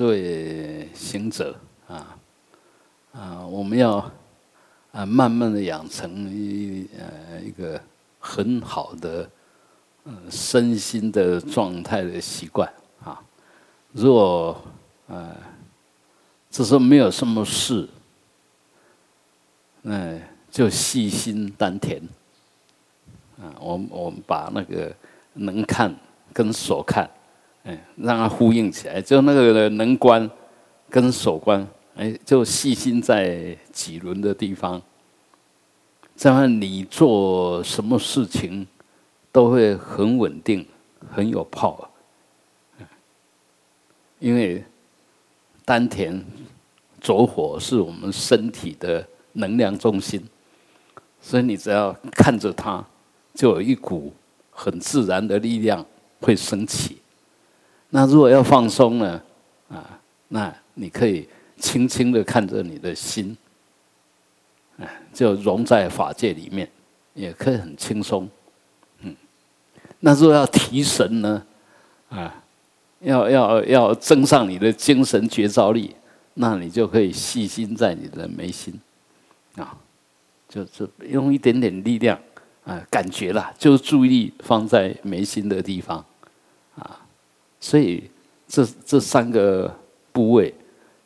这位行者啊啊，我们要啊慢慢的养成一呃一个很好的嗯身心的状态的习惯啊。如果呃这时候没有什么事，嗯，就细心丹田啊。我我们把那个能看跟所看。哎，让它呼应起来，就那个能观跟守观，哎，就细心在几轮的地方，这样你做什么事情都会很稳定，很有 power，。因为丹田着火是我们身体的能量中心，所以你只要看着它，就有一股很自然的力量会升起。那如果要放松呢？啊，那你可以轻轻的看着你的心，哎，就融在法界里面，也可以很轻松。嗯，那如果要提神呢？啊，要要要增上你的精神觉照力，那你就可以细心在你的眉心，啊，就是用一点点力量啊，感觉啦，就注意力放在眉心的地方。所以这这三个部位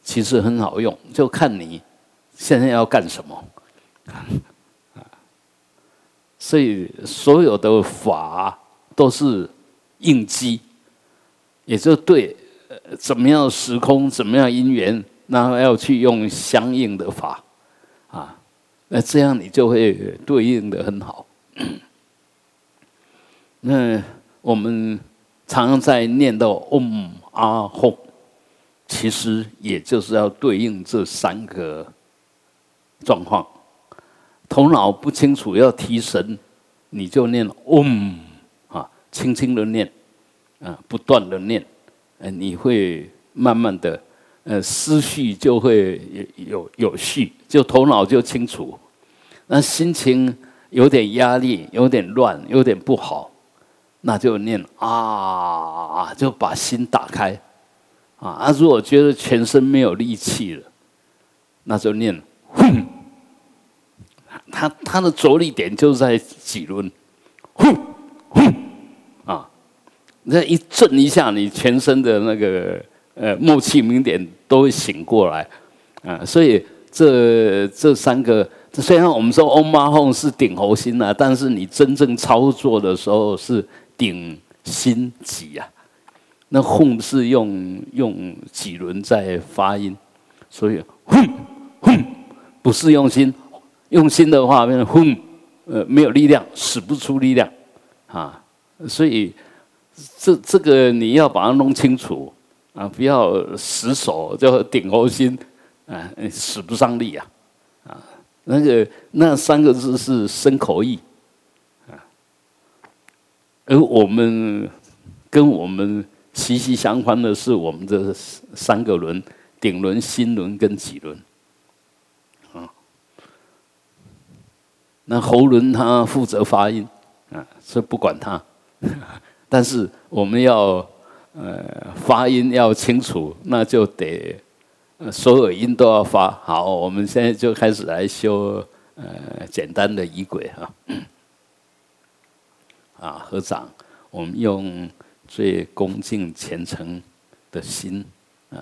其实很好用，就看你现在要干什么。所以所有的法都是应机，也就对怎么样时空、怎么样因缘，然后要去用相应的法啊，那这样你就会对应的很好。那我们。常常在念到“嗡阿吽”，其实也就是要对应这三个状况。头脑不清楚要提神，你就念“嗡”啊，轻轻的念，啊，不断的念，呃，你会慢慢的，呃，思绪就会有有序，就头脑就清楚。那心情有点压力，有点乱，有点不好。那就念啊，就把心打开啊。啊，如果觉得全身没有力气了，那就念哼。他他的着力点就在几轮，哼哼啊，那一震一下，你全身的那个呃默契明点都会醒过来啊。所以这这三个，虽然我们说 Om Mah 是顶喉心啊，但是你真正操作的时候是。顶心脊呀，那轰是用用几轮在发音，所以轰轰不是用心，用心的话变成轰，呃没有力量，使不出力量啊，所以这这个你要把它弄清楚啊，不要死手就顶喉心啊，使不上力啊啊，那个那三个字是生口意。而我们跟我们息息相关的是我们的三个轮：顶轮、心轮跟脊轮。啊，那喉轮它负责发音，啊，所以不管它。但是我们要呃发音要清楚，那就得所有音都要发好。我们现在就开始来修呃简单的仪轨哈。啊，合掌，我们用最恭敬虔诚的心啊，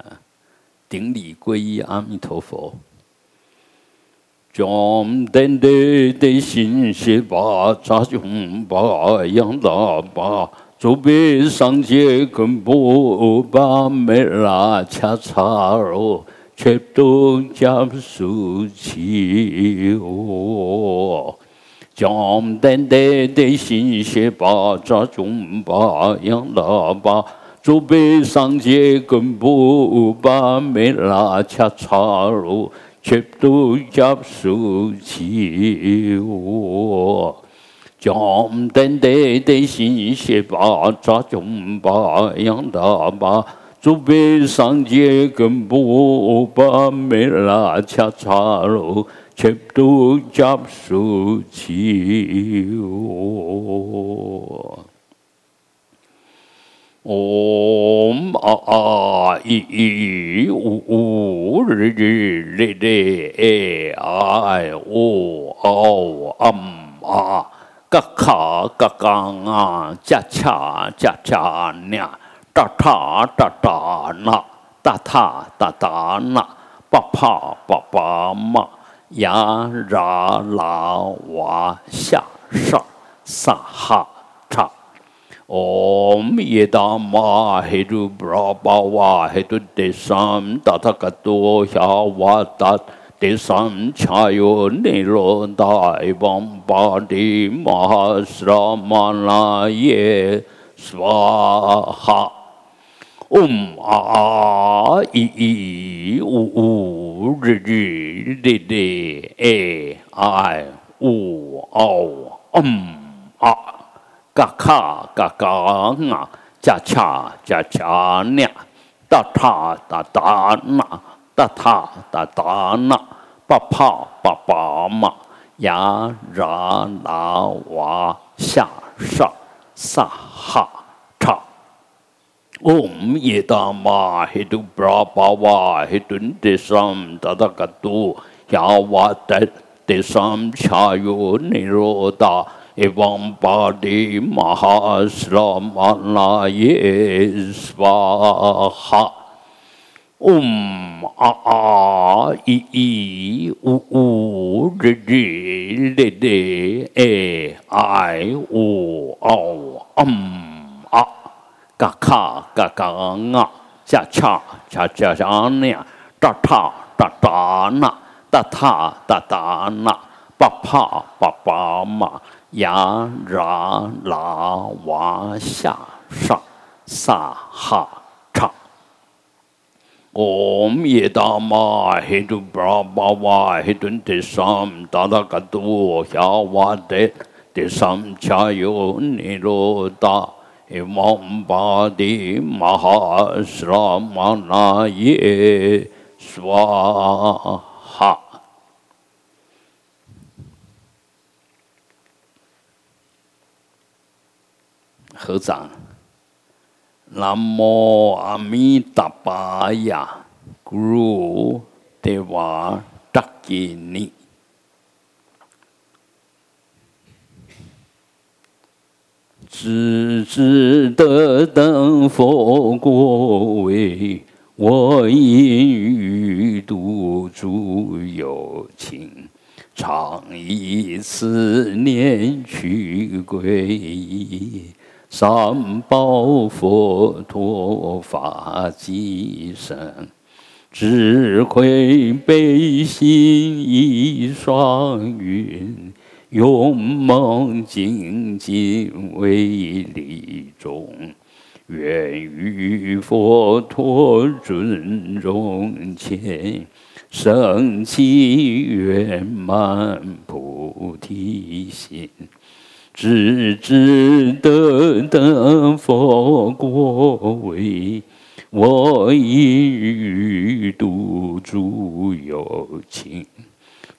顶礼皈依阿弥陀佛。将登的的心是把扎穷把养大把，祖辈上界根部把没拉恰查罗，却都加速起哦。将等待的心血把扎中把养大把，祖辈上界根部把没拉恰查罗，却都加速起我。将等待的心血把扎中把养大把，祖辈上界根部把没拉恰查罗。全都加速起我，Om a a i i u u r r l l e i o o am a ga ka ga gang a ja cha ja cha nya da ta da da na da ta da da na pa pa pa pa ma ya ra la wa sha sha sa ha cha Om Yedama Hedu Brahmawa Hedu Desam Tathagato Hyavatat Desam Chayo Niroda Evam Badi Mahasramana Ye Swaha 嗯啊啊咦咦呜呜日日日日哎哎呜哦嗯啊嘎卡嘎嘎啊恰恰恰恰呢哒塔哒哒那哒塔哒哒那巴帕巴巴嘛呀然那哇下上撒哈。ओम ये हेतु प्रापावा हेतु तेषाम तदकतु या वा तेषाम छायो निरोधा एवं पादे महाश्रमनाये स्वाहा ओम आ ई ई उ उ रि रि ले दे ए आई ओ औ अम 嘎卡嘎嘎啊，恰恰恰恰恰呢，哒塔哒哒那，哒塔哒哒那，巴帕巴巴嘛，呀啦拉哇下上萨哈叉。ॐ ये दामा हिन्दु ब्रह्मा हिन्दुं swaha 合掌，南无阿弥达巴呀，Guru Deva Dakini，只知得等佛果位，我因欲度诸有情，常以思念去皈依。三宝佛陀法即生，智慧悲心一双云，勇猛精进为利众，愿与佛陀尊荣前，升起圆满菩提心。只知得得佛果位，我因欲度诸有情，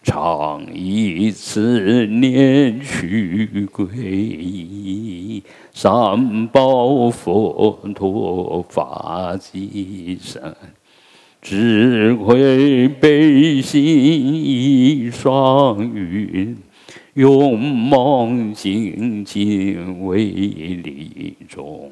常以此念去皈依。三宝佛陀法即身，智慧悲心一双云。勇猛精进为利众，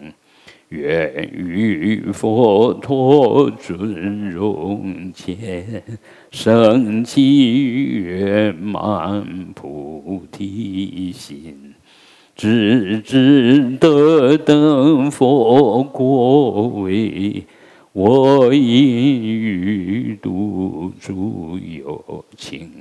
愿与佛陀尊荣前，升起圆满菩提心，直至得等佛果位，我因欲度诸有情。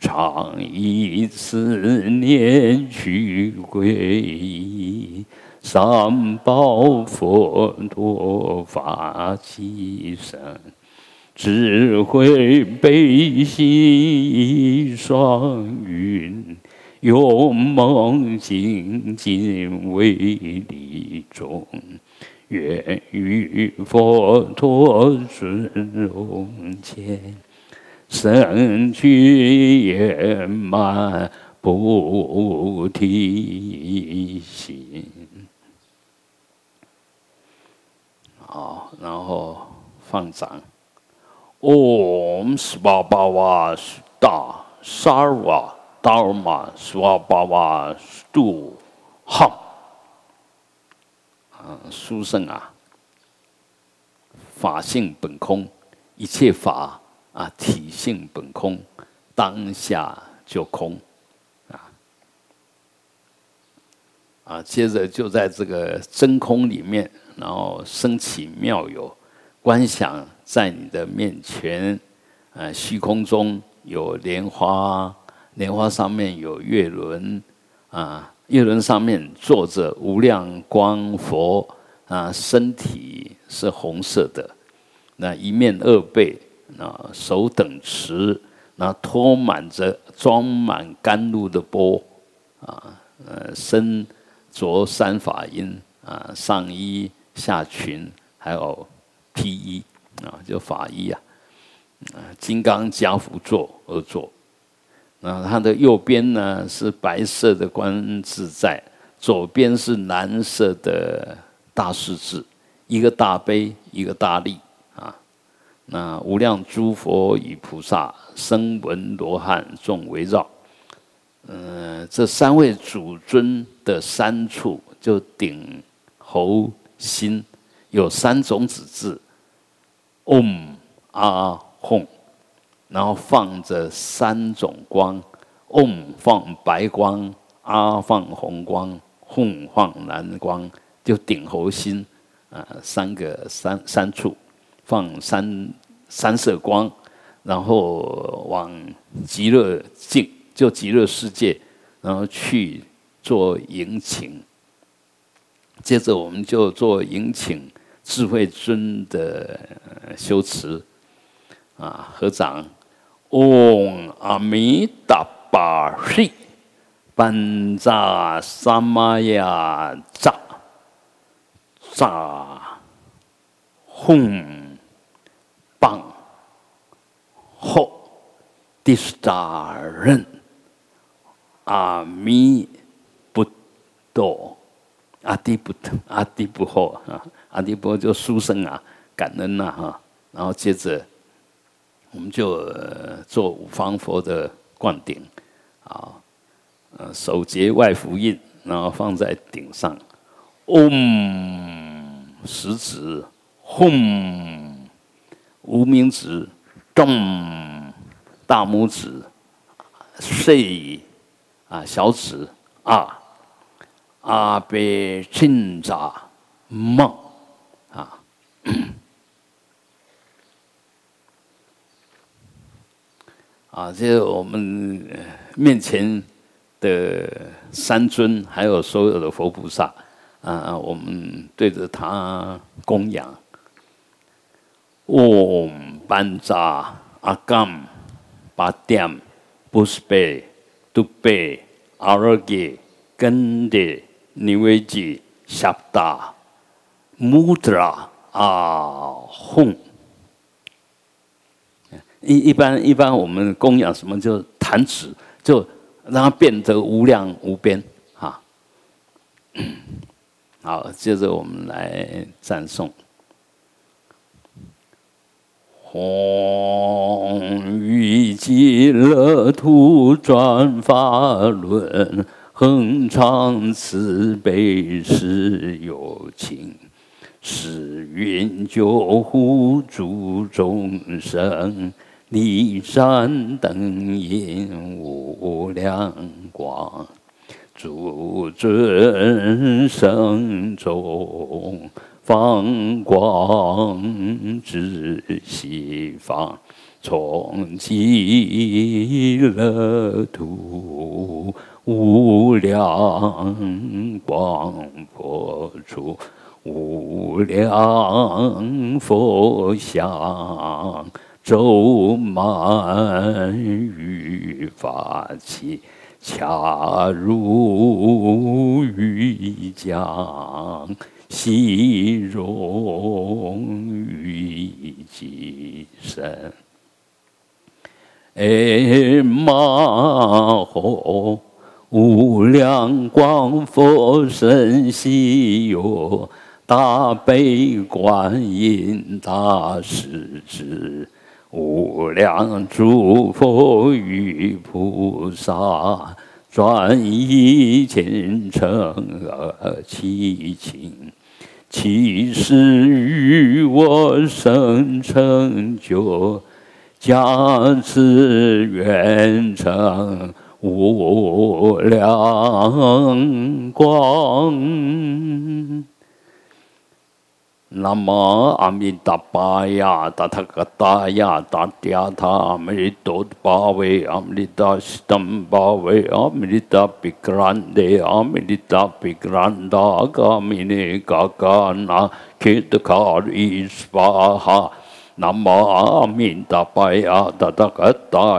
常以思念去皈依，三宝佛陀法起身，智慧悲心双云，勇猛精进为利众，愿与佛陀尊荣前。生具圆满菩提心，啊，然后放掌。Om Svabhava Sta Sarva Dharma Svabhava Stu Ham。啊，书圣啊，法性本空，一切法啊，体性本空，当下就空。啊，接着就在这个真空里面，然后升起妙有，观想在你的面前，呃，虚空中有莲花，莲花上面有月轮，啊，月轮上面坐着无量光佛，啊，身体是红色的，那一面二背，啊，手等持，那托满着装满甘露的钵，啊，呃，身。着三法衣啊，上衣、下裙，还有披衣啊，就法衣啊。啊，金刚加福座而坐。那他的右边呢是白色的观自在，左边是蓝色的大势至，一个大悲，一个大利啊。那无量诸佛与菩萨、声闻罗汉众围绕。嗯，这三位主尊的三处就顶、喉、心，有三种子字，om、啊、吽，然后放着三种光，om 放白光，啊放红光，吽放蓝光，就顶、喉、心啊三个三三处放三三色光，然后往极乐境。就极乐世界，然后去做迎请。接着我们就做迎请智慧尊的修持，啊，合掌，嗡阿弥达巴嘿，班扎萨玛呀扎扎，吽棒后第十大人。阿弥不多，阿弥不阿弥不惑啊，阿弥不就书生啊，感恩呐哈，然后接着我们就做五方佛的灌顶啊，呃手结外福印，然后放在顶上，嗡食指，轰无名指，咚大拇指，碎。啊，小指啊，阿贝钦扎梦啊，啊，这是我们面前的三尊，还有所有的佛菩萨啊，我们对着他供养。嗡班扎阿甘杜贝、阿罗吉、根德、尼维吉、夏达、穆德拉、阿吽。一一般一般，我们供养什么？就弹指，就让它变得无量无边。啊，好，接着我们来赞颂。红于极乐土转法轮，恒常慈悲是有情，是愿救护诸众生，离山灯焰无量光，诸尊生中。放光至西方，从极乐土无量光佛处，无量佛像周满于法器，恰如玉浆。喜容于己身，哎嘛吼！无量光佛身西哟，大悲观音大势至，无量诸佛与菩萨，转一虔诚而祈请，其时与我生成就，加持愿成无量光。南无阿弥达巴呀，达他嘎达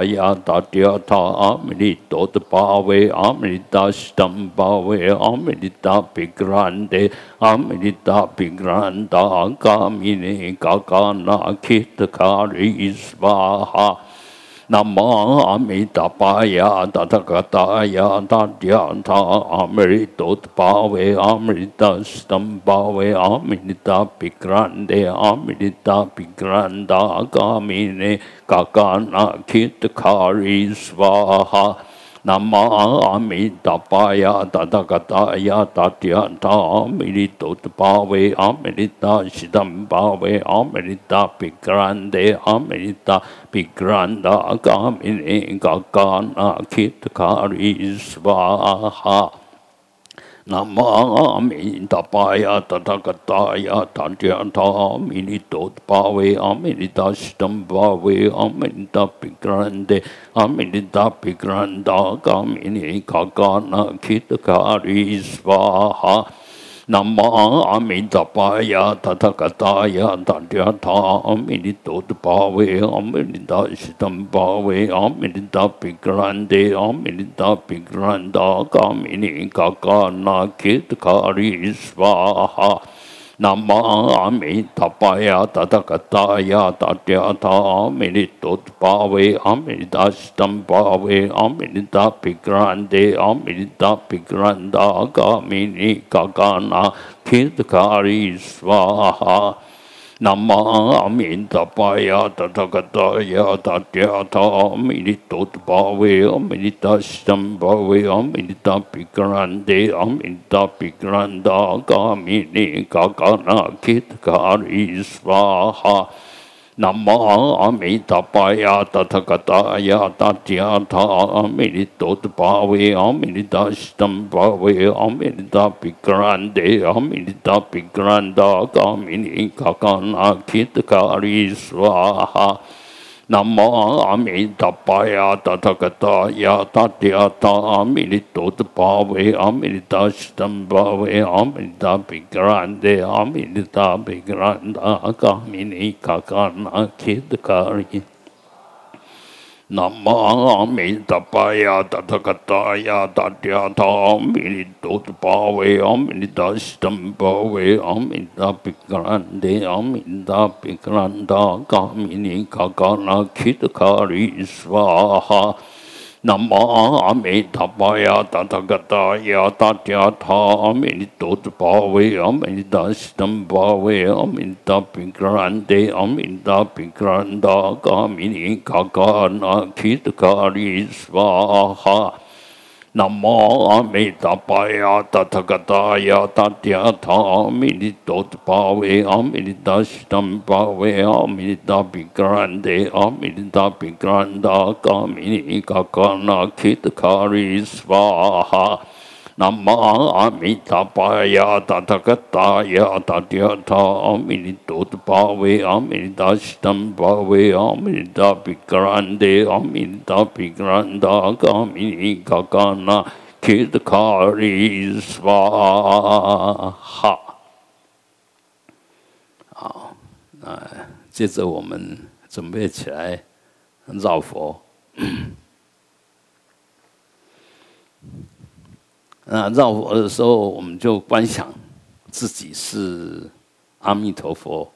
呀，达地阿他阿弥陀巴维阿弥达西登巴维阿弥达比格兰德阿弥达比格兰达嘎弥尼嘎嘎那基德卡里斯巴哈。南无阿弥达巴呀，达达嘎达呀，达地阿他阿弥陀巴维阿弥达西登巴维阿弥达比格兰德。阿弥达比兰达嘎弥尼嘎嘎那基特卡里斯巴哈，南无阿弥 Namami tapaya tathagataaya tatyata aminitot pave aminitastam pave aminita pikrande aminita pikranda kamini kakana kitakari svaha 维阿弥达斯坦巴维阿弥达比兰德阿弥达比兰达嘎弥尼嘎嘎那基特卡里斯巴哈。南无阿弥达巴呀，达达南无阿弥达巴呀，达达嘎达呀，达地呀，达阿弥利多的巴维，阿弥利达西达巴维，阿弥利达比格兰德。阿弥达比格兰达嘎弥尼嘎嘎那基特卡里斯巴哈，南无阿弥达巴呀，达达嘎达呀，达地呀达，阿弥利多的巴维，阿弥利达西登巴维，阿弥利达比格兰德，阿弥利达比格兰达嘎弥尼嘎嘎那基特卡里斯巴哈。南无阿弥达巴呀，达达嘎达呀，达地呀达，阿弥利多巴维，阿弥利达西登巴维，阿弥利达比格兰德，阿弥利达比格兰达嘎弥尼嘎嘎那，基特卡里斯瓦哈。南无阿弥达巴呀，达达嘎达呀，达地呀达，阿弥利多巴维，阿弥利达西登巴维，阿弥利达比格兰德，阿弥利达比格兰达嘎弥尼嘎嘎那，基特卡里斯瓦哈。南无阿弥达巴呀，达他嘎达呀，达地呀达，阿弥利多的巴维，阿弥利达西登巴维，阿弥利达比格兰德，阿弥利达比格兰达，嘎弥尼嘎嘎那基特卡里斯瓦哈。 南无阿弥达巴呀，达他嘎达呀，达地呀达，阿弥利多的巴维，阿弥利达西登巴维，阿弥利达比格兰德，阿弥利达比格兰达，嘎弥尼嘎嘎那基特卡里。南无阿弥达巴呀，达他南无阿弥达巴呀，达达嘎达呀，达地呀达，阿弥利多的巴维，阿弥利达西登巴维，阿弥利达比格兰德，阿弥利达比格兰达，嘎弥尼嘎嘎那基特卡里斯瓦哈。南无阿弥达巴呀，达他嘎达呀，达地呀达，阿弥的巴维，阿弥利达西登巴维，阿弥利达比格兰德，阿弥利达比格兰达，嘎弥尼嘎嘎那基特卡里斯瓦哈。南无阿弥达巴呀，达他嘎达呀，达地呀达，阿弥利多的巴维，阿弥利达西登巴维，阿弥利达比格兰德，阿弥利达比格兰达，嘎弥尼嘎嘎那基特卡里斯瓦哈。好，那接着我们准备起来绕佛。那绕佛的时候，我们就观想自己是阿弥陀佛。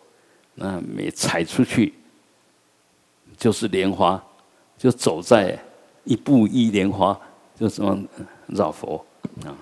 那每踩出去就是莲花，就走在一步一莲花，就这么绕佛啊。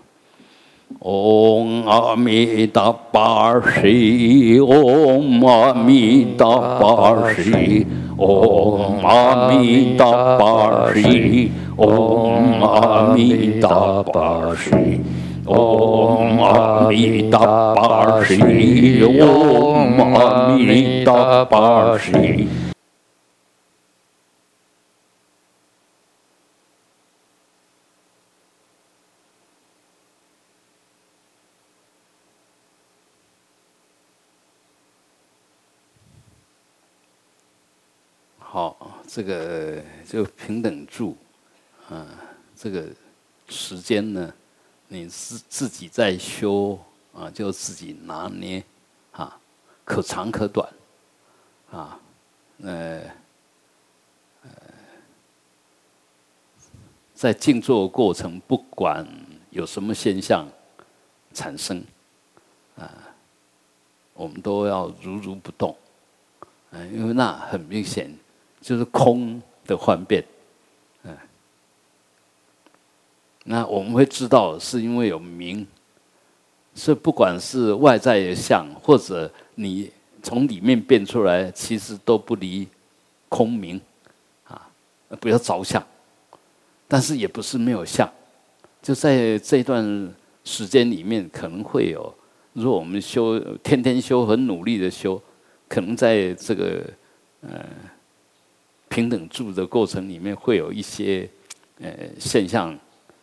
嗡阿弥达巴西，嗡阿弥达巴西，嗡阿弥达巴西，嗡阿弥达巴西，嗡阿弥达巴西，嗡阿弥达巴西。这个就平等住，啊，这个时间呢，你自自己在修啊，就自己拿捏，啊，可长可短，啊，呃，呃，在静坐过程，不管有什么现象产生，啊，我们都要如如不动，啊，因为那很明显。就是空的幻变，嗯，那我们会知道是因为有名，所以不管是外在的相，或者你从里面变出来，其实都不离空明，啊，不要着相，但是也不是没有相，就在这段时间里面可能会有，如果我们修天天修，很努力的修，可能在这个呃。平等住的过程里面会有一些呃现象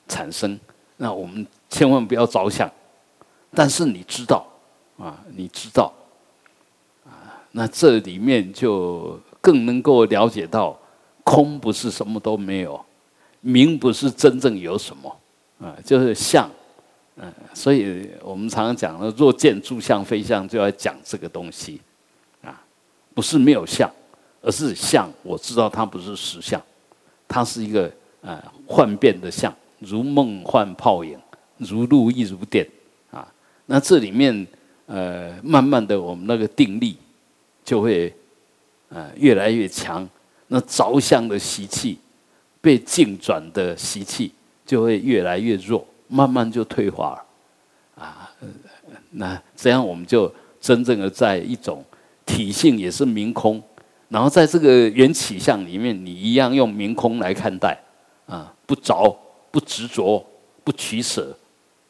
产生，那我们千万不要着想。但是你知道啊，你知道啊，那这里面就更能够了解到，空不是什么都没有，明不是真正有什么啊，就是相，嗯，所以我们常常讲的，若见诸相非相，就要讲这个东西啊，不是没有相。而是相，我知道它不是实相，它是一个呃幻变的相，如梦幻泡影，如露亦如电啊。那这里面呃，慢慢的我们那个定力就会呃越来越强，那着相的习气被境转的习气就会越来越弱，慢慢就退化了啊。那这样我们就真正的在一种体性也是明空。然后在这个缘起相里面，你一样用明空来看待，啊，不着、不执着、不取舍，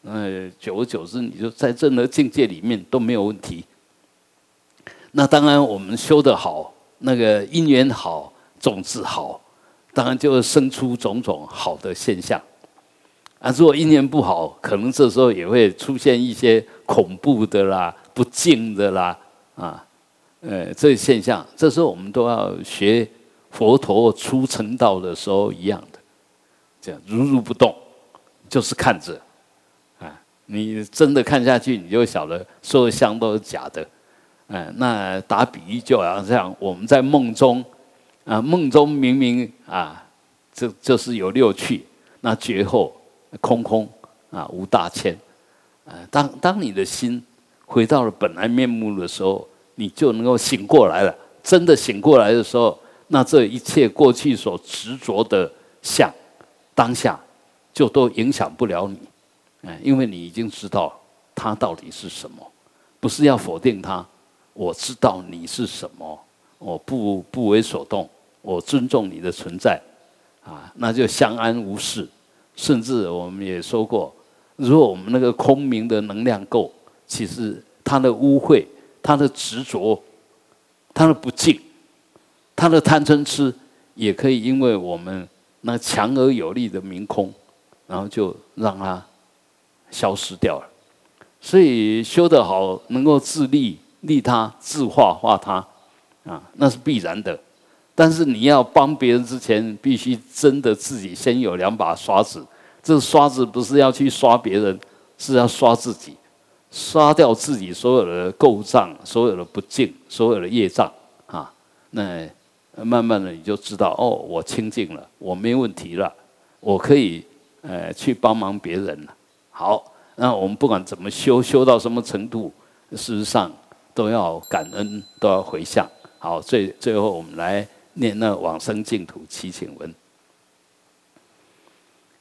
呃，久而久之，你就在任何境界里面都没有问题。那当然，我们修得好，那个因缘好，种子好，当然就会生出种种好的现象。啊，如果因缘不好，可能这时候也会出现一些恐怖的啦、不敬的啦，啊。呃，这现象，这时候我们都要学佛陀出成道的时候一样的，这样如如不动，就是看着，啊，你真的看下去，你就晓得所有相都是假的，嗯，那打比喻就好像这样，我们在梦中，啊，梦中明明啊，这就是有六趣，那绝后空空啊，无大千，啊，当当你的心回到了本来面目的时候。你就能够醒过来了。真的醒过来的时候，那这一切过去所执着的相，当下就都影响不了你，哎，因为你已经知道它到底是什么，不是要否定它。我知道你是什么，我不不为所动，我尊重你的存在，啊，那就相安无事。甚至我们也说过，如果我们那个空明的能量够，其实它的污秽。他的执着，他的不敬，他的贪嗔痴，也可以因为我们那强而有力的明空，然后就让它消失掉了。所以修得好，能够自利利他、自化化他，啊，那是必然的。但是你要帮别人之前，必须真的自己先有两把刷子。这刷子不是要去刷别人，是要刷自己。刷掉自己所有的垢障，所有的不净，所有的业障啊！那慢慢的你就知道，哦，我清净了，我没问题了，我可以呃去帮忙别人了。好，那我们不管怎么修，修到什么程度，事实上都要感恩，都要回向。好，最最后我们来念那往生净土祈请文。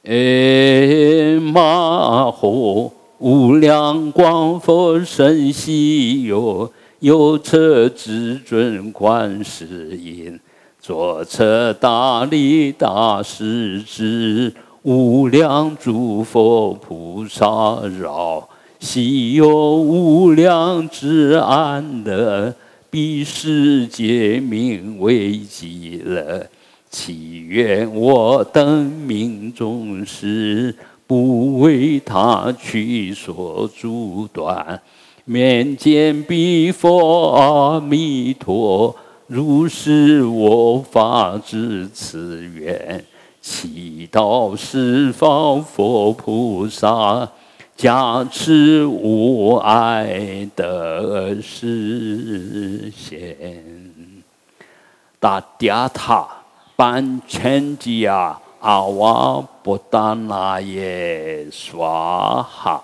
哎，马虎。无量光佛身西游，右侧至尊观世音，左侧大力大势至，无量诸佛菩萨绕，西有无量之安乐，彼世界名为极乐。祈愿我等命中时，不为他去所阻断。面见彼佛阿弥陀，如是我发之此愿。祈祷十方佛菩萨加持无碍的实现。大家塔。班千吉呀，阿瓦布达那耶娑哈，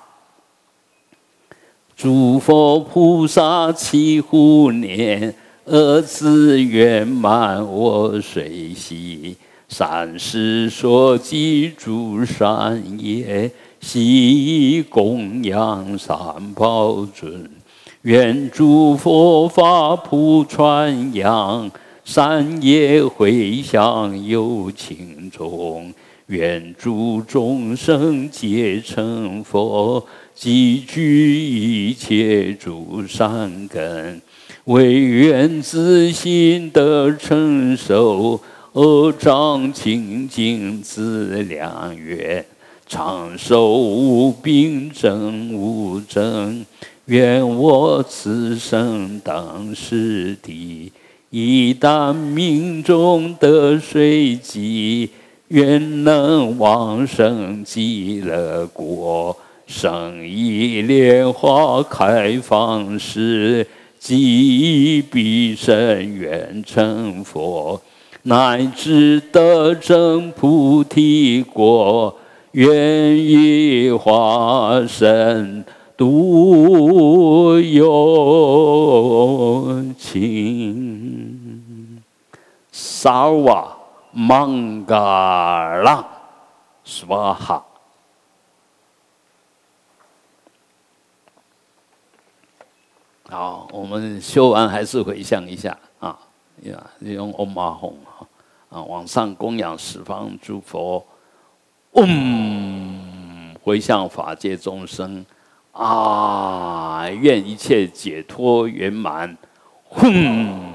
诸佛菩萨祈护念，儿子圆满我随喜，三世所记诸善业，悉供养三宝尊，愿诸佛法普传扬。三业回向有情众，愿诸众生皆成佛，积聚一切诸善根，唯愿自心得成熟，恶障清净自良缘，长寿无病症无症，愿我此生当世地。一旦命中得随机，愿能往生极乐国，生意莲花开放时，即必生愿成佛，乃至得证菩提果，愿以化身。独有情，萨瓦曼嘎拉，娑哈。好，我们修完还是回向一下啊，呀，用嗡玛哄啊，往上供养十方诸佛，嗡，回向法界众生。啊！愿一切解脱圆满。哼。